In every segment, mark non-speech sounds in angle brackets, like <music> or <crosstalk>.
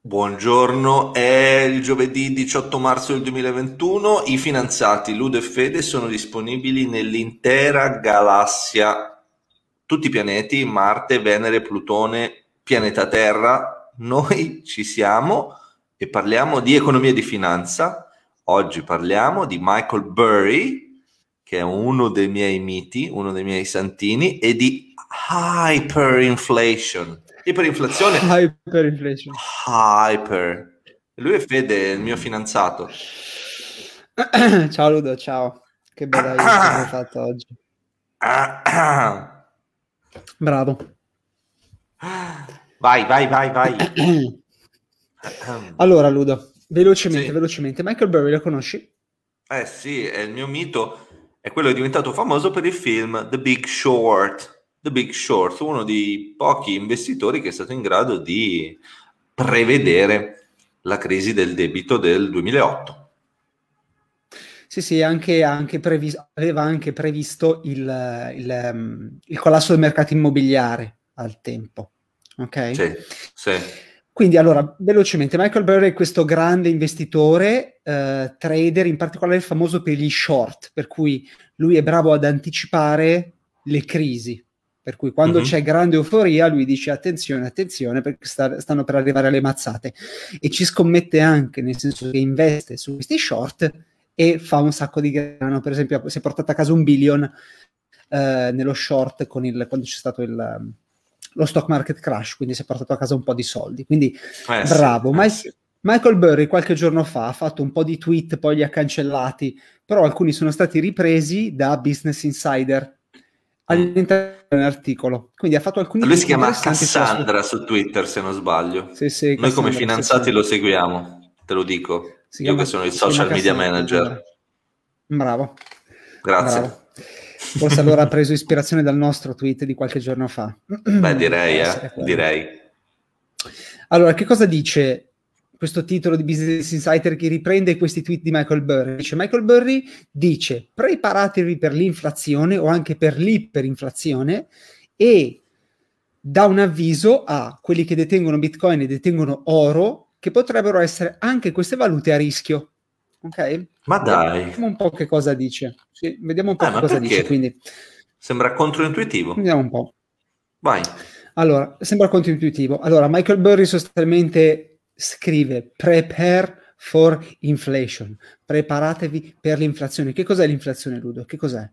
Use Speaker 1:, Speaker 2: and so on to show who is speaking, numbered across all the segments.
Speaker 1: Buongiorno, è il giovedì 18 marzo del 2021. I finanziati Ludo e Fede sono disponibili nell'intera galassia, tutti i pianeti, Marte, Venere, Plutone, pianeta Terra. Noi ci siamo e parliamo di economia e di finanza. Oggi parliamo di Michael Burry, che è uno dei miei miti, uno dei miei santini, e di hyperinflation Iperinflazione.
Speaker 2: Hyperinflation.
Speaker 1: Hyper. Lui è Fede, il mio fidanzato. <coughs>
Speaker 2: ciao Ludo, ciao. Che bella <coughs> che hai fatto oggi. <coughs> Bravo.
Speaker 1: Vai, vai, vai, vai.
Speaker 2: allora Ludo, velocemente, sì. velocemente. Michael Burry lo conosci?
Speaker 1: Eh sì, è il mio mito. È quello che è diventato famoso per il film The Big Short The Big Short, uno dei pochi investitori che è stato in grado di prevedere la crisi del debito del 2008.
Speaker 2: Sì, sì, anche, anche previs- aveva anche previsto il, il, um, il, collasso del mercato immobiliare al tempo. Ok?
Speaker 1: Sì, sì.
Speaker 2: Quindi allora, velocemente, Michael Burry è questo grande investitore, eh, trader, in particolare famoso per gli short, per cui lui è bravo ad anticipare le crisi, per cui quando uh-huh. c'è grande euforia lui dice attenzione, attenzione perché sta, stanno per arrivare le mazzate e ci scommette anche, nel senso che investe su questi short e fa un sacco di grano, per esempio si è portato a casa un billion eh, nello short con il, quando c'è stato il, lo stock market crash, quindi si è portato a casa un po' di soldi, quindi eh, bravo. Sì, Ma, sì. Michael Burry qualche giorno fa ha fatto un po' di tweet, poi li ha cancellati, però alcuni sono stati ripresi da Business Insider all'interno di un articolo. Quindi ha fatto alcuni...
Speaker 1: Lui si chiama Cassandra su... Twitter, se non sbaglio.
Speaker 2: Sì, sì,
Speaker 1: Noi come finanziati sì, lo seguiamo, te lo dico. Si Io chiama, che sono il social media manager.
Speaker 2: Bravo.
Speaker 1: Grazie. Bravo.
Speaker 2: Forse allora ha preso ispirazione dal nostro tweet di qualche giorno fa.
Speaker 1: Beh, direi, eh, direi.
Speaker 2: Allora, che cosa dice questo titolo di Business Insider che riprende questi tweet di Michael Burry. Dice, Michael Burry dice preparatevi per l'inflazione o anche per l'iperinflazione e dà un avviso a quelli che detengono Bitcoin e detengono oro che potrebbero essere anche queste valute a rischio. Ok?
Speaker 1: Ma dai.
Speaker 2: Vediamo un po' che cosa dice. Sì, vediamo un po' eh, che cosa perché? dice. Quindi.
Speaker 1: Sembra controintuitivo.
Speaker 2: Vediamo un po'.
Speaker 1: Vai.
Speaker 2: Allora, sembra controintuitivo. Allora, Michael Burry sostanzialmente scrive prepare for inflation, preparatevi per l'inflazione. Che cos'è l'inflazione, Ludo? Che cos'è?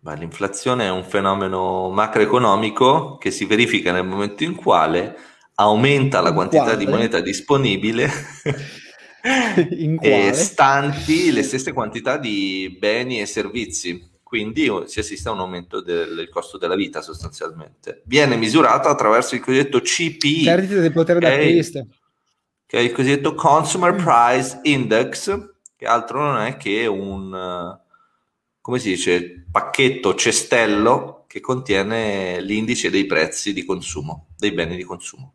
Speaker 1: Ma l'inflazione è un fenomeno macroeconomico che si verifica nel momento in quale aumenta la quantità quale? di moneta disponibile <laughs> <laughs> e stanti le stesse quantità di beni e servizi quindi si assiste a un aumento del, del, costo della vita sostanzialmente. Viene misurato attraverso il cosiddetto CPI,
Speaker 2: perdita del potere d'acquisto,
Speaker 1: che è il cosiddetto Consumer mm. Price Index, che altro non è che un, come si dice, pacchetto cestello che contiene l'indice dei prezzi di consumo, dei beni di consumo.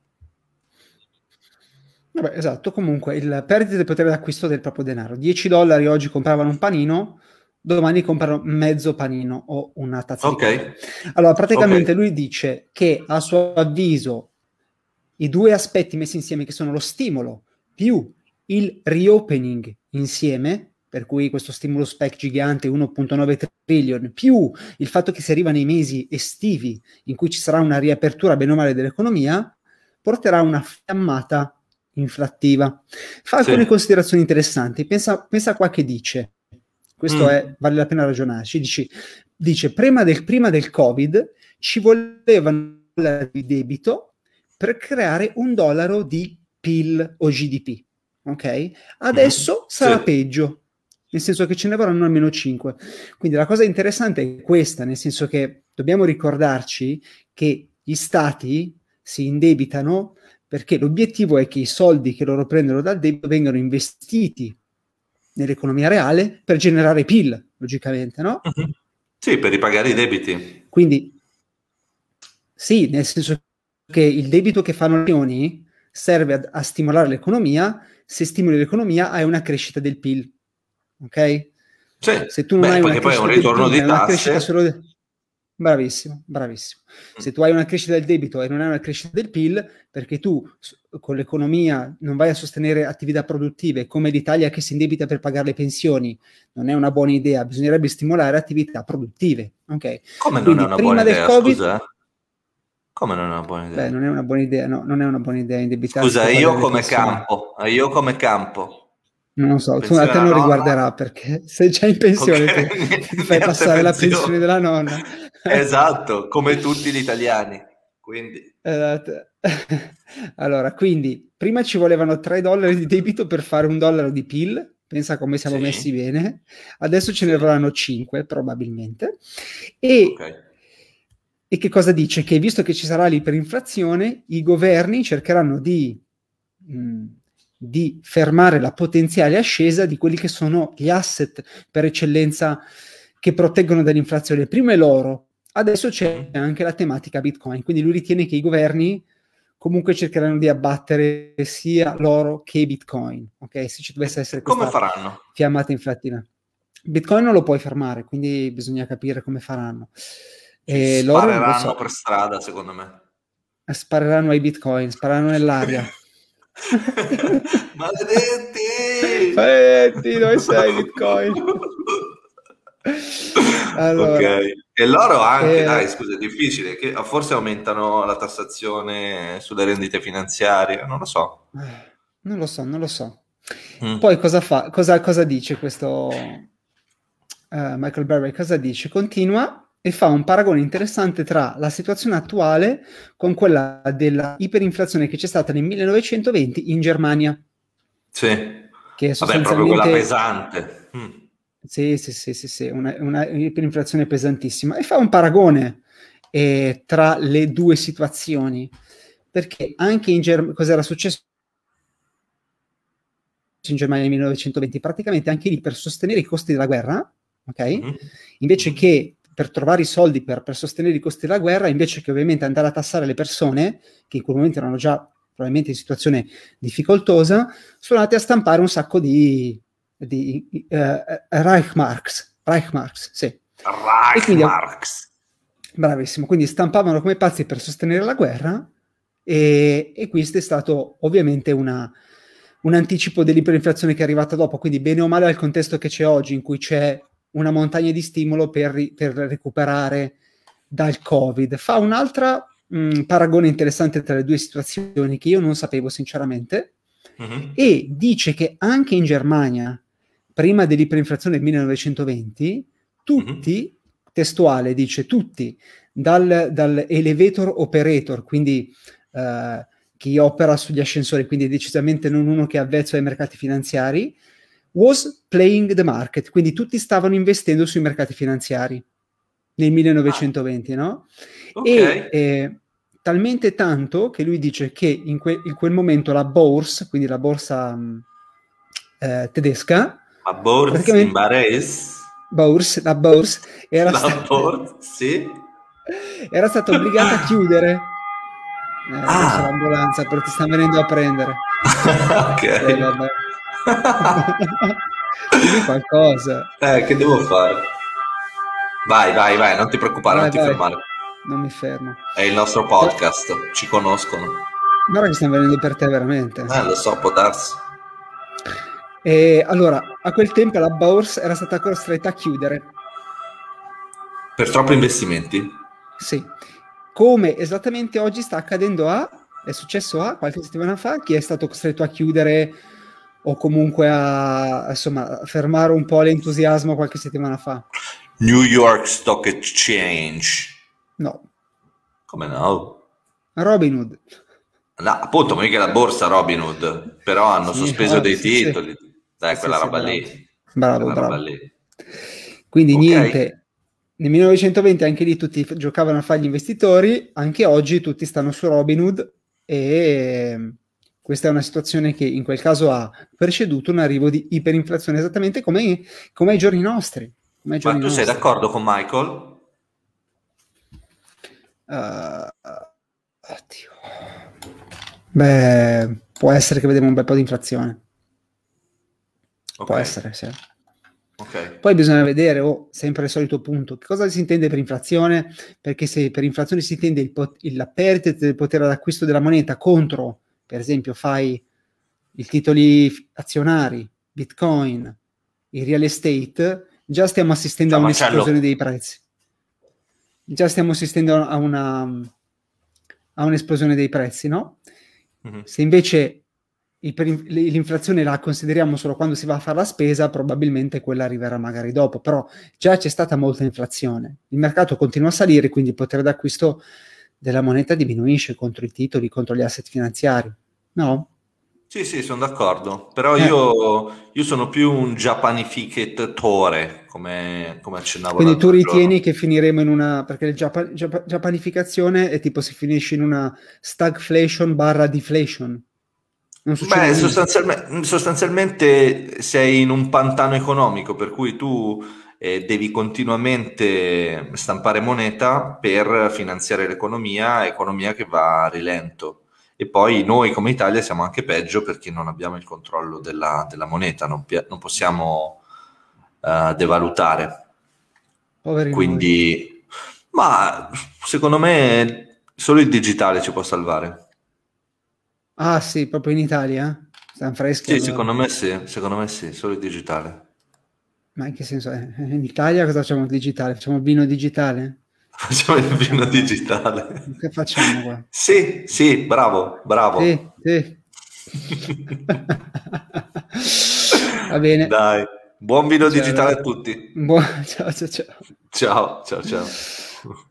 Speaker 2: Vabbè, esatto, comunque il perdita del potere d'acquisto del proprio denaro. 10 dollari oggi compravano un panino, domani comprano mezzo panino o una tazza okay. di caffè. Allora, praticamente okay. lui dice che a suo avviso i due aspetti messi insieme che sono lo stimolo più il reopening insieme, per cui questo stimolo spec gigante 1.9 trillion, più il fatto che si arriva nei mesi estivi in cui ci sarà una riapertura bene o male dell'economia, porterà a una fiammata inflattiva. Fa alcune sì. considerazioni interessanti. Pensa, pensa qua che dice questo mm. è, vale la pena ragionarci, dice, dice prima, del, prima del Covid ci volevano di debito per creare un dollaro di PIL o GDP, ok? Adesso mm. sarà sì. peggio, nel senso che ce ne vorranno almeno 5. Quindi la cosa interessante è questa, nel senso che dobbiamo ricordarci che gli stati si indebitano perché l'obiettivo è che i soldi che loro prendono dal debito vengano investiti nell'economia reale per generare PIL, logicamente, no?
Speaker 1: Uh-huh. Sì, per ripagare i debiti.
Speaker 2: Quindi, sì, nel senso che il debito che fanno le unioni serve a, a, stimolare l'economia, se stimoli l'economia hai una crescita del PIL, ok?
Speaker 1: Sì, se tu non Beh, hai una poi è un ritorno PIL, di tasse.
Speaker 2: Solo Bravissimo, bravissimo. Se tu hai una crescita del debito e non hai una crescita del PIL, perché tu con l'economia non vai a sostenere attività produttive come l'Italia che si indebita per pagare le pensioni, non è una buona idea, bisognerebbe stimolare attività produttive. Okay?
Speaker 1: Come Quindi, non è una buona idea? COVID, scusa? Eh? Come non è una buona idea?
Speaker 2: Beh, non è una buona idea, no, non è una buona idea indebitarsi.
Speaker 1: Scusa, io come campo, io come campo
Speaker 2: non lo so, tu, a te non riguarderà perché <laughs> sei già in pensione, okay. ti, ti <laughs> fai passare la pensione della nonna.
Speaker 1: Esatto, come tutti gli italiani. Quindi.
Speaker 2: Esatto. <laughs> allora, quindi, prima ci volevano 3 dollari di debito per fare un dollaro di PIL, pensa come siamo sì. messi bene, adesso ce ne vorranno 5 probabilmente. E, okay. e che cosa dice? Che visto che ci sarà l'iperinflazione, i governi cercheranno di... Mh, mm, di fermare la potenziale ascesa di quelli che sono gli asset per eccellenza che proteggono dall'inflazione. Prima è l'oro, adesso c'è anche la tematica Bitcoin, quindi lui ritiene che i governi comunque cercheranno di abbattere sia l'oro che Bitcoin, ok? Se ci dovesse essere
Speaker 1: come faranno?
Speaker 2: fiammata inflattiva. Bitcoin non lo puoi fermare, quindi bisogna capire come faranno.
Speaker 1: E spareranno so. per strada, secondo me.
Speaker 2: Spareranno ai Bitcoin, spareranno nell'aria. <laughs>
Speaker 1: Maledetti!
Speaker 2: Maledetti, dove sei Bitcoin? <laughs>
Speaker 1: allora, ok, e loro anche, eh, dai, scusa, è difficile, che forse aumentano la tassazione sulle rendite finanziarie, non lo so.
Speaker 2: Non lo so, non lo so. Mm. Poi cosa fa? Cosa, cosa dice questo uh, Michael Berry? Cosa dice? Continua e fa un paragone interessante tra la situazione attuale con quella della iperinflazione che c'è stata nel 1920 in Germania.
Speaker 1: Sì. Che è sostanzialmente... Vabbè, proprio quella pesante. Mm.
Speaker 2: Sì, sì, sì, sì, sì, una, una iperinflazione pesantissima. E fa un paragone eh, tra le due situazioni, perché anche in Germania, cos'era successo in Germania nel 1920? Praticamente anche lì per sostenere i costi della guerra, ok? Mm-hmm. Invece che per trovare i soldi per, per, sostenere i costi della guerra, invece che ovviamente andare a tassare le persone, che in quel momento erano già probabilmente in situazione difficoltosa, sono andati a stampare un sacco di, di uh, Reichmarks. Reichmarks, sì.
Speaker 1: Reichmarks.
Speaker 2: bravissimo, quindi stampavano come pazzi per sostenere la guerra e, e questo è stato ovviamente una, un anticipo dell'iperinflazione che è arrivata dopo, quindi bene o male al contesto che c'è oggi, in cui c'è una montagna di stimolo per, per recuperare dal Covid. Fa un'altra mh, paragone interessante tra le due situazioni che io non sapevo sinceramente uh-huh. e dice che anche in Germania, prima dell'iperinflazione del 1920, tutti, uh-huh. testuale dice tutti, dal, dal elevator operator, quindi uh, chi opera sugli ascensori, quindi decisamente non uno che è avvezzo ai mercati finanziari, was playing the market, quindi tutti stavano investendo sui mercati finanziari nel 1920, ah. no? Okay. E eh, talmente tanto che lui dice che in, que- in, quel momento la Bourse, quindi la borsa mh, eh, tedesca,
Speaker 1: la Bourse in Bares,
Speaker 2: Bourse, la Bourse era,
Speaker 1: la
Speaker 2: stata,
Speaker 1: Bourse, sì.
Speaker 2: era stata obbligata a <laughs> chiudere. Eh, ah. l'ambulanza, però ti stanno venendo a prendere. <laughs>
Speaker 1: ok. Eh, <laughs>
Speaker 2: Dimmi qualcosa.
Speaker 1: Eh, che devo fare? Vai, vai, vai, non ti preoccupare, vai, non ti vai. fermare.
Speaker 2: Non mi fermo.
Speaker 1: È il nostro podcast, ci conoscono.
Speaker 2: Guarda che stanno venendo per te veramente.
Speaker 1: Eh, lo so, può darsi.
Speaker 2: E allora, a quel tempo la Bourse era stata costretta a chiudere.
Speaker 1: Per troppi investimenti?
Speaker 2: Sì. Come esattamente oggi sta accadendo a... È successo a qualche settimana fa, chi è stato costretto a chiudere o comunque a, insomma, fermare un po' l'entusiasmo qualche settimana fa?
Speaker 1: New York Stock Exchange.
Speaker 2: No.
Speaker 1: Come no?
Speaker 2: Robinhood.
Speaker 1: No, appunto, mica la borsa Robinhood, però hanno sì, sospeso oh, dei sì, titoli. Sì. Dai, quella roba bravo. lì.
Speaker 2: Bravo, quella bravo. Lì. Quindi okay. niente, nel 1920 anche lì tutti giocavano a fare gli investitori, anche oggi tutti stanno su Robinhood e questa è una situazione che in quel caso ha preceduto un arrivo di iperinflazione, esattamente come, come ai giorni nostri.
Speaker 1: Ai giorni Ma tu nostri. sei d'accordo con Michael?
Speaker 2: Uh, oddio. Beh, può essere che vediamo un bel po' di inflazione. Okay. Può essere, sì.
Speaker 1: Okay.
Speaker 2: Poi bisogna vedere, oh, sempre il solito punto, che cosa si intende per inflazione? Perché se per inflazione si intende il pot- la perdita del potere d'acquisto della moneta contro, per esempio, fai i titoli azionari, bitcoin, il real estate, già stiamo assistendo Ciao, a un'esplosione dei prezzi. Già stiamo assistendo a una a un'esplosione dei prezzi, no? Mm-hmm. Se invece l'inflazione la consideriamo solo quando si va a fare la spesa, probabilmente quella arriverà magari dopo, però già c'è stata molta inflazione. Il mercato continua a salire, quindi il potere d'acquisto della moneta diminuisce contro i titoli, contro gli asset finanziari. No?
Speaker 1: Sì, sì, sono d'accordo, però eh. io, io, sono più un japanificatore, come, come accennavo.
Speaker 2: Quindi tu ritieni giorno. che finiremo in una, perché il Japan, japanificazione è tipo si finisce in una stagflation barra deflation.
Speaker 1: Beh, sostanzialmente, sostanzialmente, sei in un pantano economico, per cui tu eh, devi continuamente stampare moneta per finanziare l'economia, economia che va a rilento e poi noi come Italia siamo anche peggio perché non abbiamo il controllo della, della moneta, non, non possiamo uh, devalutare.
Speaker 2: Poveri
Speaker 1: Quindi, noi. ma secondo me solo il digitale ci può salvare.
Speaker 2: Ah sì, proprio in Italia? Stanno freschi?
Speaker 1: Sì, allora. secondo me sì, secondo me sì, solo il digitale.
Speaker 2: Ma in che senso? In Italia cosa facciamo il digitale? Facciamo il vino digitale?
Speaker 1: Facciamo il vino digitale.
Speaker 2: Che facciamo qua?
Speaker 1: Sì, sì, bravo, bravo.
Speaker 2: Sì, sì. Va bene.
Speaker 1: Dai, buon vino ciao, digitale a tutti.
Speaker 2: Buon... <laughs> Ciao, ciao, ciao.
Speaker 1: Ciao, ciao, ciao.